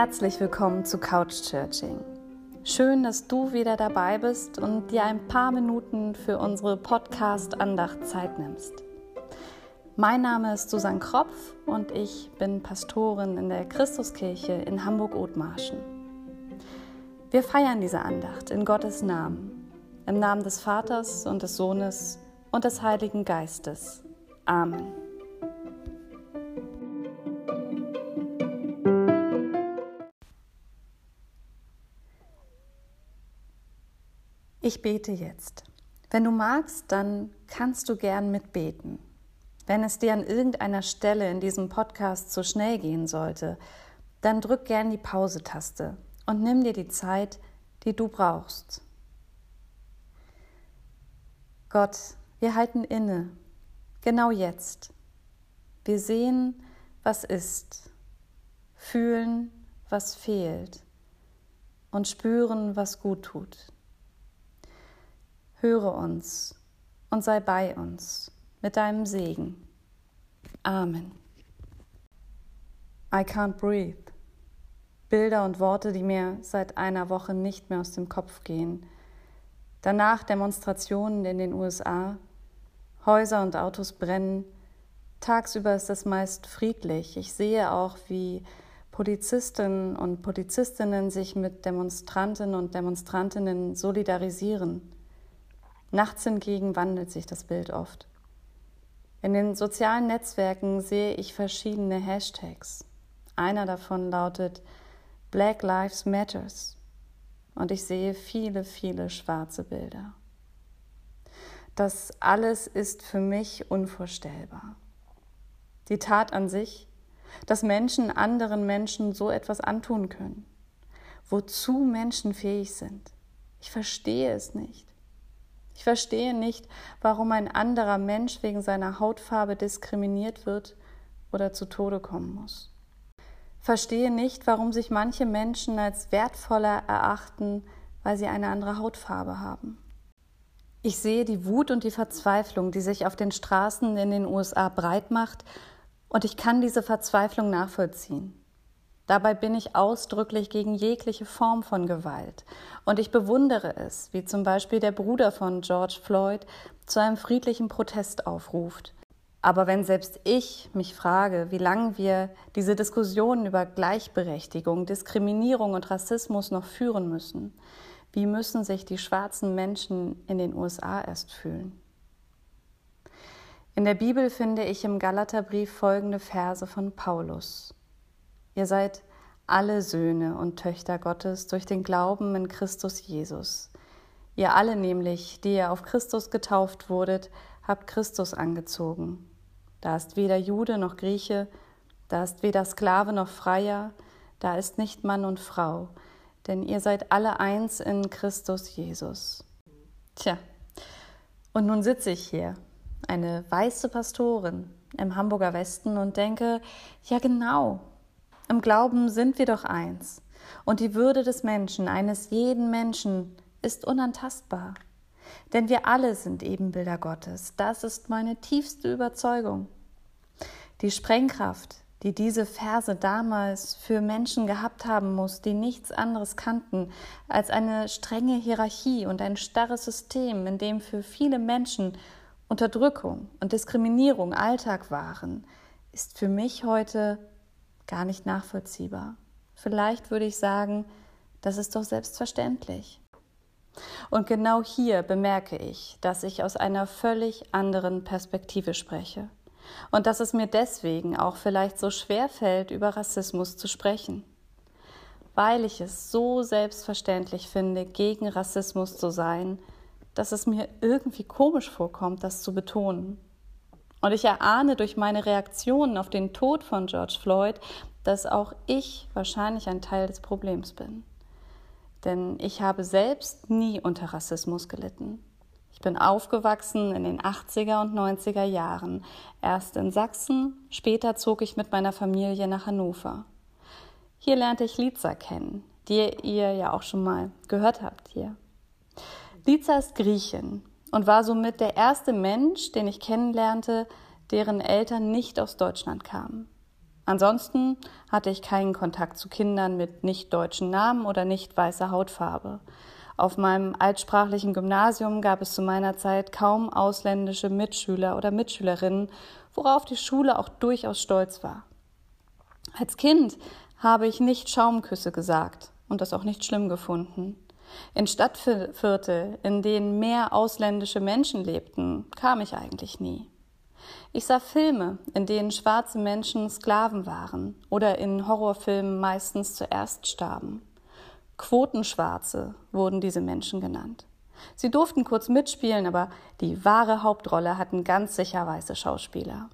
Herzlich willkommen zu Couch Churching. Schön, dass du wieder dabei bist und dir ein paar Minuten für unsere Podcast-Andacht Zeit nimmst. Mein Name ist Susanne Kropf und ich bin Pastorin in der Christuskirche in Hamburg-Othmarschen. Wir feiern diese Andacht in Gottes Namen, im Namen des Vaters und des Sohnes und des Heiligen Geistes. Amen. Ich bete jetzt. Wenn du magst, dann kannst du gern mitbeten. Wenn es dir an irgendeiner Stelle in diesem Podcast zu schnell gehen sollte, dann drück gern die Pause-Taste und nimm dir die Zeit, die du brauchst. Gott, wir halten inne, genau jetzt. Wir sehen, was ist, fühlen, was fehlt und spüren, was gut tut. Höre uns und sei bei uns mit deinem Segen. Amen. I can't breathe. Bilder und Worte, die mir seit einer Woche nicht mehr aus dem Kopf gehen. Danach Demonstrationen in den USA. Häuser und Autos brennen. Tagsüber ist es meist friedlich. Ich sehe auch, wie Polizistinnen und Polizistinnen sich mit Demonstrantinnen und Demonstrantinnen solidarisieren. Nachts hingegen wandelt sich das Bild oft. In den sozialen Netzwerken sehe ich verschiedene Hashtags. Einer davon lautet Black Lives Matters und ich sehe viele, viele schwarze Bilder. Das alles ist für mich unvorstellbar. Die Tat an sich, dass Menschen anderen Menschen so etwas antun können, wozu Menschen fähig sind. Ich verstehe es nicht. Ich verstehe nicht, warum ein anderer Mensch wegen seiner Hautfarbe diskriminiert wird oder zu Tode kommen muss. Verstehe nicht, warum sich manche Menschen als wertvoller erachten, weil sie eine andere Hautfarbe haben. Ich sehe die Wut und die Verzweiflung, die sich auf den Straßen in den USA breit macht, und ich kann diese Verzweiflung nachvollziehen. Dabei bin ich ausdrücklich gegen jegliche Form von Gewalt. Und ich bewundere es, wie zum Beispiel der Bruder von George Floyd zu einem friedlichen Protest aufruft. Aber wenn selbst ich mich frage, wie lange wir diese Diskussionen über Gleichberechtigung, Diskriminierung und Rassismus noch führen müssen, wie müssen sich die schwarzen Menschen in den USA erst fühlen? In der Bibel finde ich im Galaterbrief folgende Verse von Paulus. Ihr seid alle Söhne und Töchter Gottes durch den Glauben in Christus Jesus. Ihr alle nämlich, die ihr auf Christus getauft wurdet, habt Christus angezogen. Da ist weder Jude noch Grieche, da ist weder Sklave noch Freier, da ist nicht Mann und Frau, denn ihr seid alle eins in Christus Jesus. Tja, und nun sitze ich hier, eine weiße Pastorin im Hamburger Westen und denke, ja genau, im Glauben sind wir doch eins. Und die Würde des Menschen, eines jeden Menschen, ist unantastbar. Denn wir alle sind Ebenbilder Gottes. Das ist meine tiefste Überzeugung. Die Sprengkraft, die diese Verse damals für Menschen gehabt haben muss, die nichts anderes kannten als eine strenge Hierarchie und ein starres System, in dem für viele Menschen Unterdrückung und Diskriminierung Alltag waren, ist für mich heute gar nicht nachvollziehbar. Vielleicht würde ich sagen, das ist doch selbstverständlich. Und genau hier bemerke ich, dass ich aus einer völlig anderen Perspektive spreche und dass es mir deswegen auch vielleicht so schwer fällt, über Rassismus zu sprechen, weil ich es so selbstverständlich finde, gegen Rassismus zu sein, dass es mir irgendwie komisch vorkommt, das zu betonen. Und ich erahne durch meine Reaktionen auf den Tod von George Floyd, dass auch ich wahrscheinlich ein Teil des Problems bin. Denn ich habe selbst nie unter Rassismus gelitten. Ich bin aufgewachsen in den 80er und 90er Jahren, erst in Sachsen, später zog ich mit meiner Familie nach Hannover. Hier lernte ich Liza kennen, die ihr ja auch schon mal gehört habt hier. Liza ist Griechin und war somit der erste Mensch, den ich kennenlernte, deren Eltern nicht aus Deutschland kamen. Ansonsten hatte ich keinen Kontakt zu Kindern mit nicht deutschen Namen oder nicht weißer Hautfarbe. Auf meinem altsprachlichen Gymnasium gab es zu meiner Zeit kaum ausländische Mitschüler oder Mitschülerinnen, worauf die Schule auch durchaus stolz war. Als Kind habe ich nicht Schaumküsse gesagt und das auch nicht schlimm gefunden. In Stadtviertel, in denen mehr ausländische Menschen lebten, kam ich eigentlich nie. Ich sah Filme, in denen schwarze Menschen Sklaven waren oder in Horrorfilmen meistens zuerst starben. Quotenschwarze wurden diese Menschen genannt. Sie durften kurz mitspielen, aber die wahre Hauptrolle hatten ganz sicher weiße Schauspieler.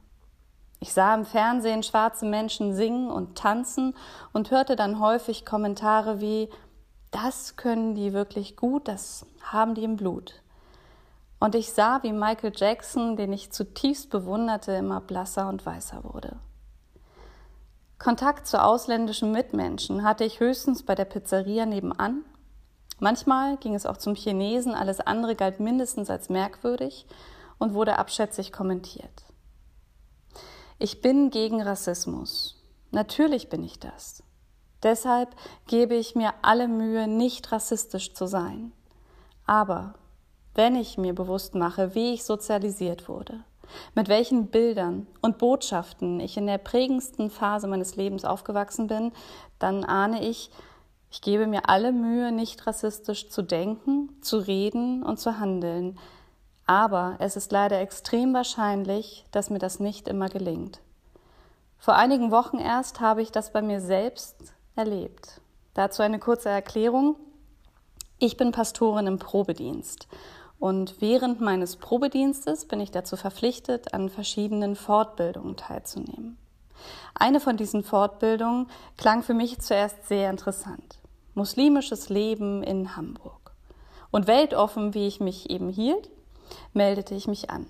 Ich sah im Fernsehen schwarze Menschen singen und tanzen und hörte dann häufig Kommentare wie das können die wirklich gut, das haben die im Blut. Und ich sah, wie Michael Jackson, den ich zutiefst bewunderte, immer blasser und weißer wurde. Kontakt zu ausländischen Mitmenschen hatte ich höchstens bei der Pizzeria nebenan. Manchmal ging es auch zum Chinesen, alles andere galt mindestens als merkwürdig und wurde abschätzig kommentiert. Ich bin gegen Rassismus. Natürlich bin ich das. Deshalb gebe ich mir alle Mühe, nicht rassistisch zu sein. Aber wenn ich mir bewusst mache, wie ich sozialisiert wurde, mit welchen Bildern und Botschaften ich in der prägendsten Phase meines Lebens aufgewachsen bin, dann ahne ich, ich gebe mir alle Mühe, nicht rassistisch zu denken, zu reden und zu handeln. Aber es ist leider extrem wahrscheinlich, dass mir das nicht immer gelingt. Vor einigen Wochen erst habe ich das bei mir selbst erlebt. Dazu eine kurze Erklärung. Ich bin Pastorin im Probedienst und während meines Probedienstes bin ich dazu verpflichtet, an verschiedenen Fortbildungen teilzunehmen. Eine von diesen Fortbildungen klang für mich zuerst sehr interessant. Muslimisches Leben in Hamburg. Und weltoffen, wie ich mich eben hielt, meldete ich mich an.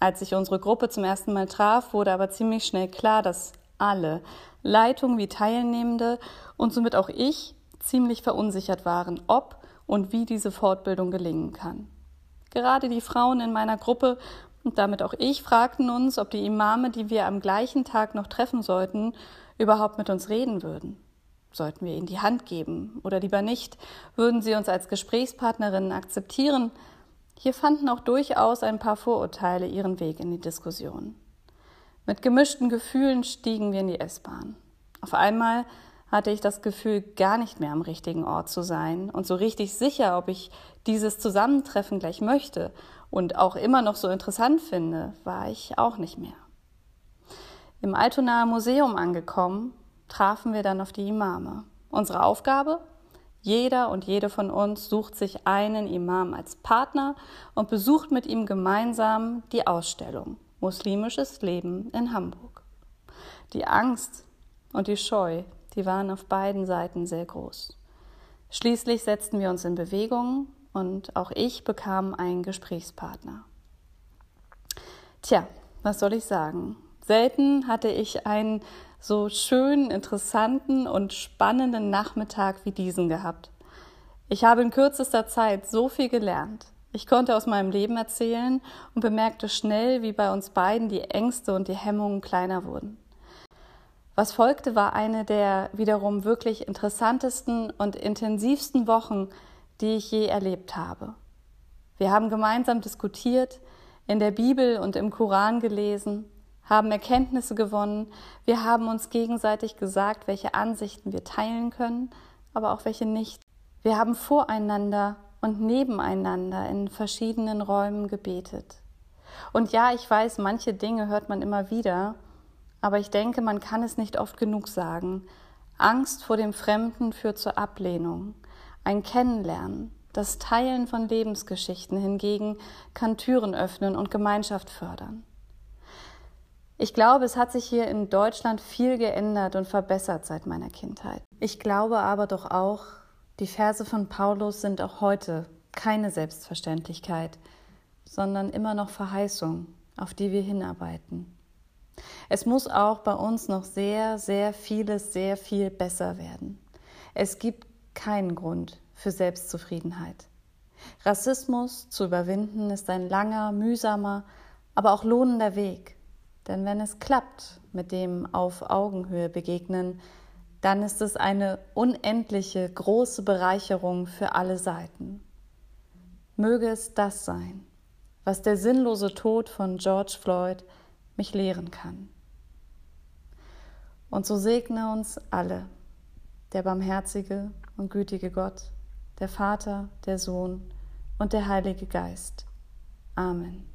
Als sich unsere Gruppe zum ersten Mal traf, wurde aber ziemlich schnell klar, dass alle, Leitung wie Teilnehmende und somit auch ich, ziemlich verunsichert waren, ob und wie diese Fortbildung gelingen kann. Gerade die Frauen in meiner Gruppe und damit auch ich fragten uns, ob die Imame, die wir am gleichen Tag noch treffen sollten, überhaupt mit uns reden würden. Sollten wir ihnen die Hand geben oder lieber nicht? Würden sie uns als Gesprächspartnerinnen akzeptieren? Hier fanden auch durchaus ein paar Vorurteile ihren Weg in die Diskussion. Mit gemischten Gefühlen stiegen wir in die S-Bahn. Auf einmal hatte ich das Gefühl, gar nicht mehr am richtigen Ort zu sein und so richtig sicher, ob ich dieses Zusammentreffen gleich möchte und auch immer noch so interessant finde, war ich auch nicht mehr. Im Altonaer Museum angekommen, trafen wir dann auf die Imame. Unsere Aufgabe? Jeder und jede von uns sucht sich einen Imam als Partner und besucht mit ihm gemeinsam die Ausstellung muslimisches Leben in Hamburg. Die Angst und die Scheu, die waren auf beiden Seiten sehr groß. Schließlich setzten wir uns in Bewegung und auch ich bekam einen Gesprächspartner. Tja, was soll ich sagen? Selten hatte ich einen so schönen, interessanten und spannenden Nachmittag wie diesen gehabt. Ich habe in kürzester Zeit so viel gelernt. Ich konnte aus meinem Leben erzählen und bemerkte schnell, wie bei uns beiden die Ängste und die Hemmungen kleiner wurden. Was folgte, war eine der wiederum wirklich interessantesten und intensivsten Wochen, die ich je erlebt habe. Wir haben gemeinsam diskutiert, in der Bibel und im Koran gelesen, haben Erkenntnisse gewonnen, wir haben uns gegenseitig gesagt, welche Ansichten wir teilen können, aber auch welche nicht. Wir haben voreinander und nebeneinander in verschiedenen Räumen gebetet. Und ja, ich weiß, manche Dinge hört man immer wieder, aber ich denke, man kann es nicht oft genug sagen. Angst vor dem Fremden führt zur Ablehnung. Ein Kennenlernen, das Teilen von Lebensgeschichten hingegen kann Türen öffnen und Gemeinschaft fördern. Ich glaube, es hat sich hier in Deutschland viel geändert und verbessert seit meiner Kindheit. Ich glaube aber doch auch, die Verse von Paulus sind auch heute keine Selbstverständlichkeit, sondern immer noch Verheißung, auf die wir hinarbeiten. Es muss auch bei uns noch sehr, sehr vieles, sehr viel besser werden. Es gibt keinen Grund für Selbstzufriedenheit. Rassismus zu überwinden ist ein langer, mühsamer, aber auch lohnender Weg. Denn wenn es klappt mit dem auf Augenhöhe begegnen, dann ist es eine unendliche große Bereicherung für alle Seiten. Möge es das sein, was der sinnlose Tod von George Floyd mich lehren kann. Und so segne uns alle, der barmherzige und gütige Gott, der Vater, der Sohn und der Heilige Geist. Amen.